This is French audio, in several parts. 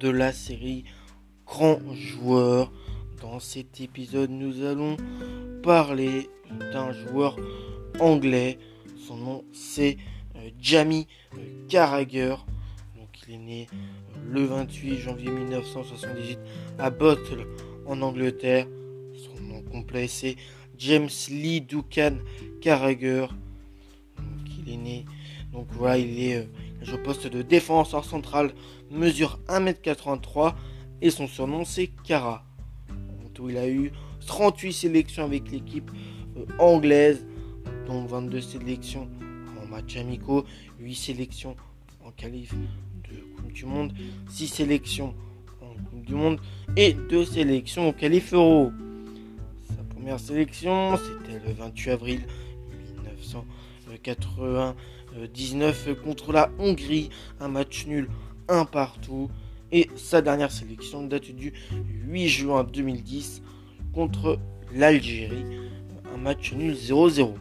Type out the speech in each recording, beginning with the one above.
de la série Grand Joueur. Dans cet épisode, nous allons parler d'un joueur anglais. Son nom c'est euh, Jamie euh, Carragher. Donc il est né euh, le 28 janvier 1978 à Bottle en Angleterre. Son nom complet c'est James Lee Duncan Carragher. Donc il est né. Donc voilà, il est poste de défenseur central, mesure 1m83 et son surnom c'est Cara. il a eu 38 sélections avec l'équipe euh, anglaise, dont 22 sélections en match amicaux, 8 sélections en qualif de Coupe du Monde, 6 sélections en Coupe du Monde et 2 sélections en qualif euro. Sa première sélection, c'était le 28 avril 1980 19 contre la Hongrie, un match nul, un partout. Et sa dernière sélection date du 8 juin 2010 contre l'Algérie, un match nul 0-0.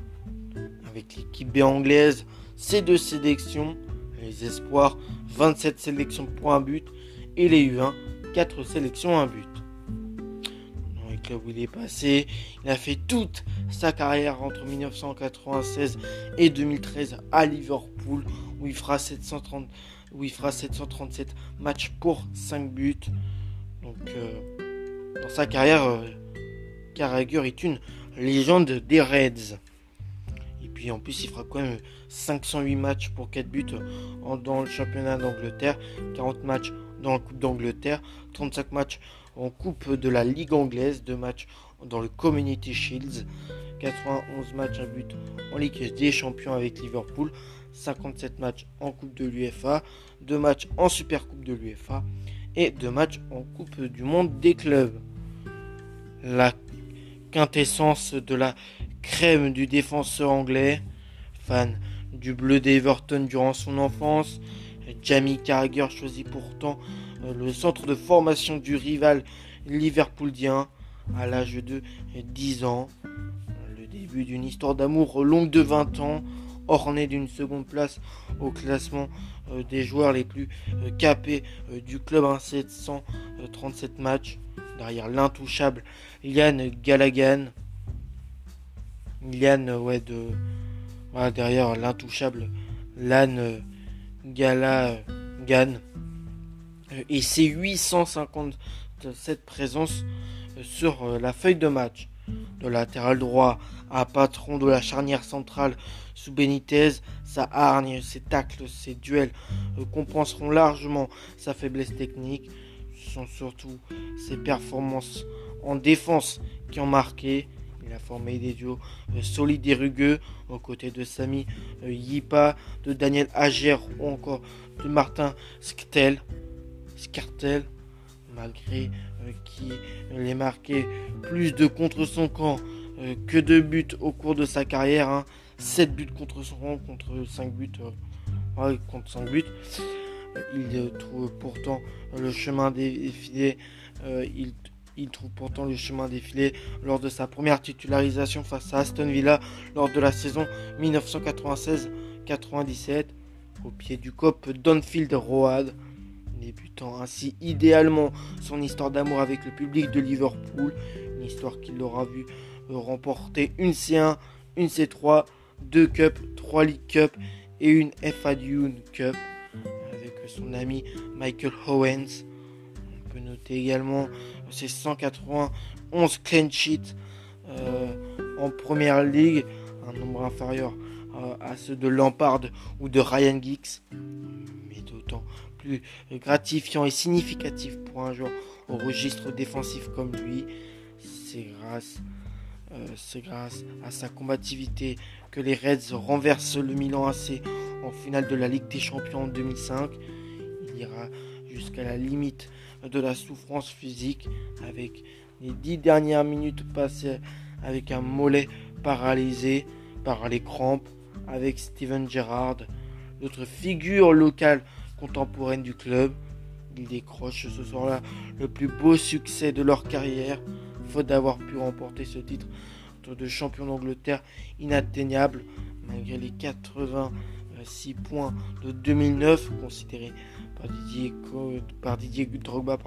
Avec l'équipe B anglaise, ces deux sélections, les espoirs, 27 sélections pour un but, et les U1, 4 sélections, un but. Clubs où il il a fait toute sa carrière entre 1996 et 2013 à Liverpool où il fera 730 où il fera 737 matchs pour 5 buts. Donc euh, dans sa carrière euh, Carragher est une légende des Reds. Et puis en plus il fera quand même 508 matchs pour 4 buts dans le championnat d'Angleterre, 40 matchs dans la Coupe d'Angleterre, 35 matchs en Coupe de la Ligue anglaise, 2 matchs dans le Community Shields, 91 matchs, un but en Ligue des Champions avec Liverpool, 57 matchs en Coupe de l'UFA, 2 matchs en Super Coupe de l'UFA et 2 matchs en Coupe du Monde des clubs. La quintessence de la crème du défenseur anglais, fan du bleu d'Everton durant son enfance, Jamie Carragher choisit pourtant euh, le centre de formation du rival liverpoolien à l'âge de 10 ans début d'une histoire d'amour longue de 20 ans, ornée d'une seconde place au classement euh, des joueurs les plus euh, capés du club, 737 matchs, derrière l'intouchable Yann Gallaghan. Yann, ouais, de. Derrière l'intouchable Lan Gallaghan. Et ses 857 présences sur la feuille de match de latéral droit à patron de la charnière centrale sous Benitez, sa hargne, ses tacles, ses duels euh, compenseront largement sa faiblesse technique. Ce sont surtout ses performances en défense qui ont marqué. Il a formé des duos euh, solides et rugueux aux côtés de Sami euh, Yipa, de Daniel Ager ou encore de Martin Skartel. Skartel malgré qui les marqué plus de contre son camp euh, que de buts au cours de sa carrière. 7 hein. buts contre son camp, contre 5 buts. Euh, contre 5 buts. il trouve pourtant le chemin. Euh, il, il trouve pourtant le chemin défilé lors de sa première titularisation face à Aston Villa lors de la saison 1996-97 au pied du cop Donfield Road débutant ainsi idéalement son histoire d'amour avec le public de Liverpool, une histoire qui l'aura vu remporter une C1, une C3, deux Cups, trois League Cup et une FA Dune Cup avec son ami Michael Owens. Noter également ses 191 clean sheets euh, en première ligue, un nombre inférieur à ceux de Lampard ou de Ryan Giggs, mais d'autant plus gratifiant et significatif pour un joueur au registre défensif comme lui. C'est grâce, euh, c'est grâce à sa combativité que les Reds renversent le Milan AC en finale de la Ligue des Champions en 2005. Il ira jusqu'à la limite de la souffrance physique avec les dix dernières minutes passées avec un mollet paralysé par les crampes avec Steven Gerrard, notre figure locale contemporaine du club. Ils décrochent ce soir-là le plus beau succès de leur carrière, faute d'avoir pu remporter ce titre de champion d'Angleterre inatteignable malgré les 80 6 points de 2009, considéré par Didier, par Didier Drogba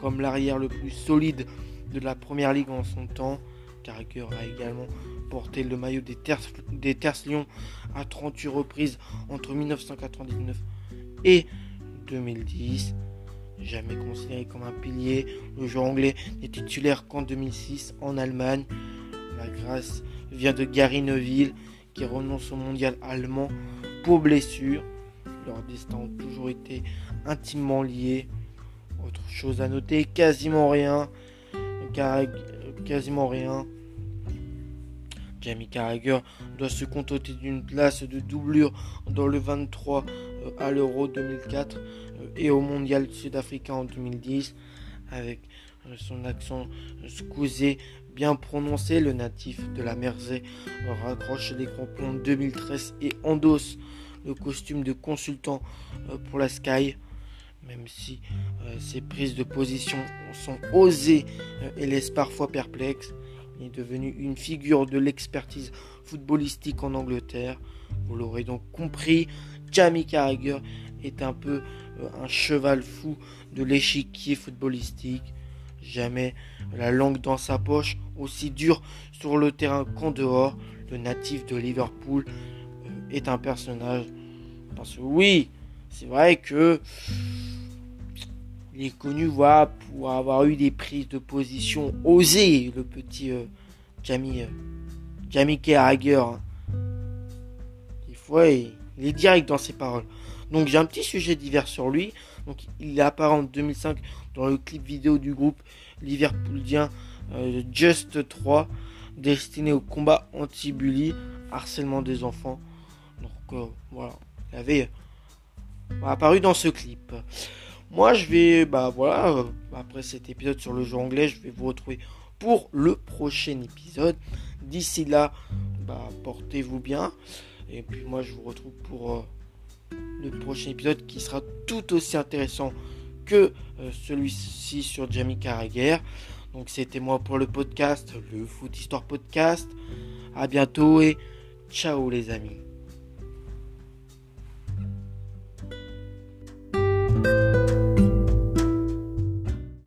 comme l'arrière le plus solide de la première ligue en son temps. Carragher a également porté le maillot des Terres, des Lions à 38 reprises entre 1999 et 2010. Jamais considéré comme un pilier, le joueur anglais n'est titulaire qu'en 2006 en Allemagne. La grâce vient de Gary Neville qui renonce au mondial allemand pour blessure. Leurs destins ont toujours été intimement liés. Autre chose à noter, quasiment rien. Quasiment rien. Jamie Carragher doit se contenter d'une place de doublure dans le 23 euh, à l'Euro 2004 euh, et au Mondial sud-africain en 2010 avec euh, son accent scousé bien prononcé, le natif de la Mersey raccroche les crampons 2013 et endosse le costume de consultant pour la Sky même si ses prises de position sont osées et laissent parfois perplexes est devenu une figure de l'expertise footballistique en Angleterre. Vous l'aurez donc compris, Jamie Carragher est un peu euh, un cheval fou de l'échiquier footballistique. Jamais la langue dans sa poche, aussi dur sur le terrain qu'en dehors. Le natif de Liverpool euh, est un personnage. Parce que oui, c'est vrai que il est connu voilà, pour avoir eu des prises de position osées, le petit euh, Jamie, euh, Jamie hein. Il, est direct dans ses paroles. Donc j'ai un petit sujet divers sur lui. Donc il apparu en 2005 dans le clip vidéo du groupe Liverpoolien euh, Just 3 destiné au combat anti-bully, harcèlement des enfants. Donc voilà, il avait apparu dans ce clip. Moi, je vais, bah voilà, euh, après cet épisode sur le jeu anglais, je vais vous retrouver pour le prochain épisode. D'ici là, bah, portez-vous bien. Et puis moi, je vous retrouve pour euh, le prochain épisode qui sera tout aussi intéressant que euh, celui-ci sur Jamie Carragher. Donc c'était moi pour le podcast, le Foot Histoire Podcast. À bientôt et ciao les amis.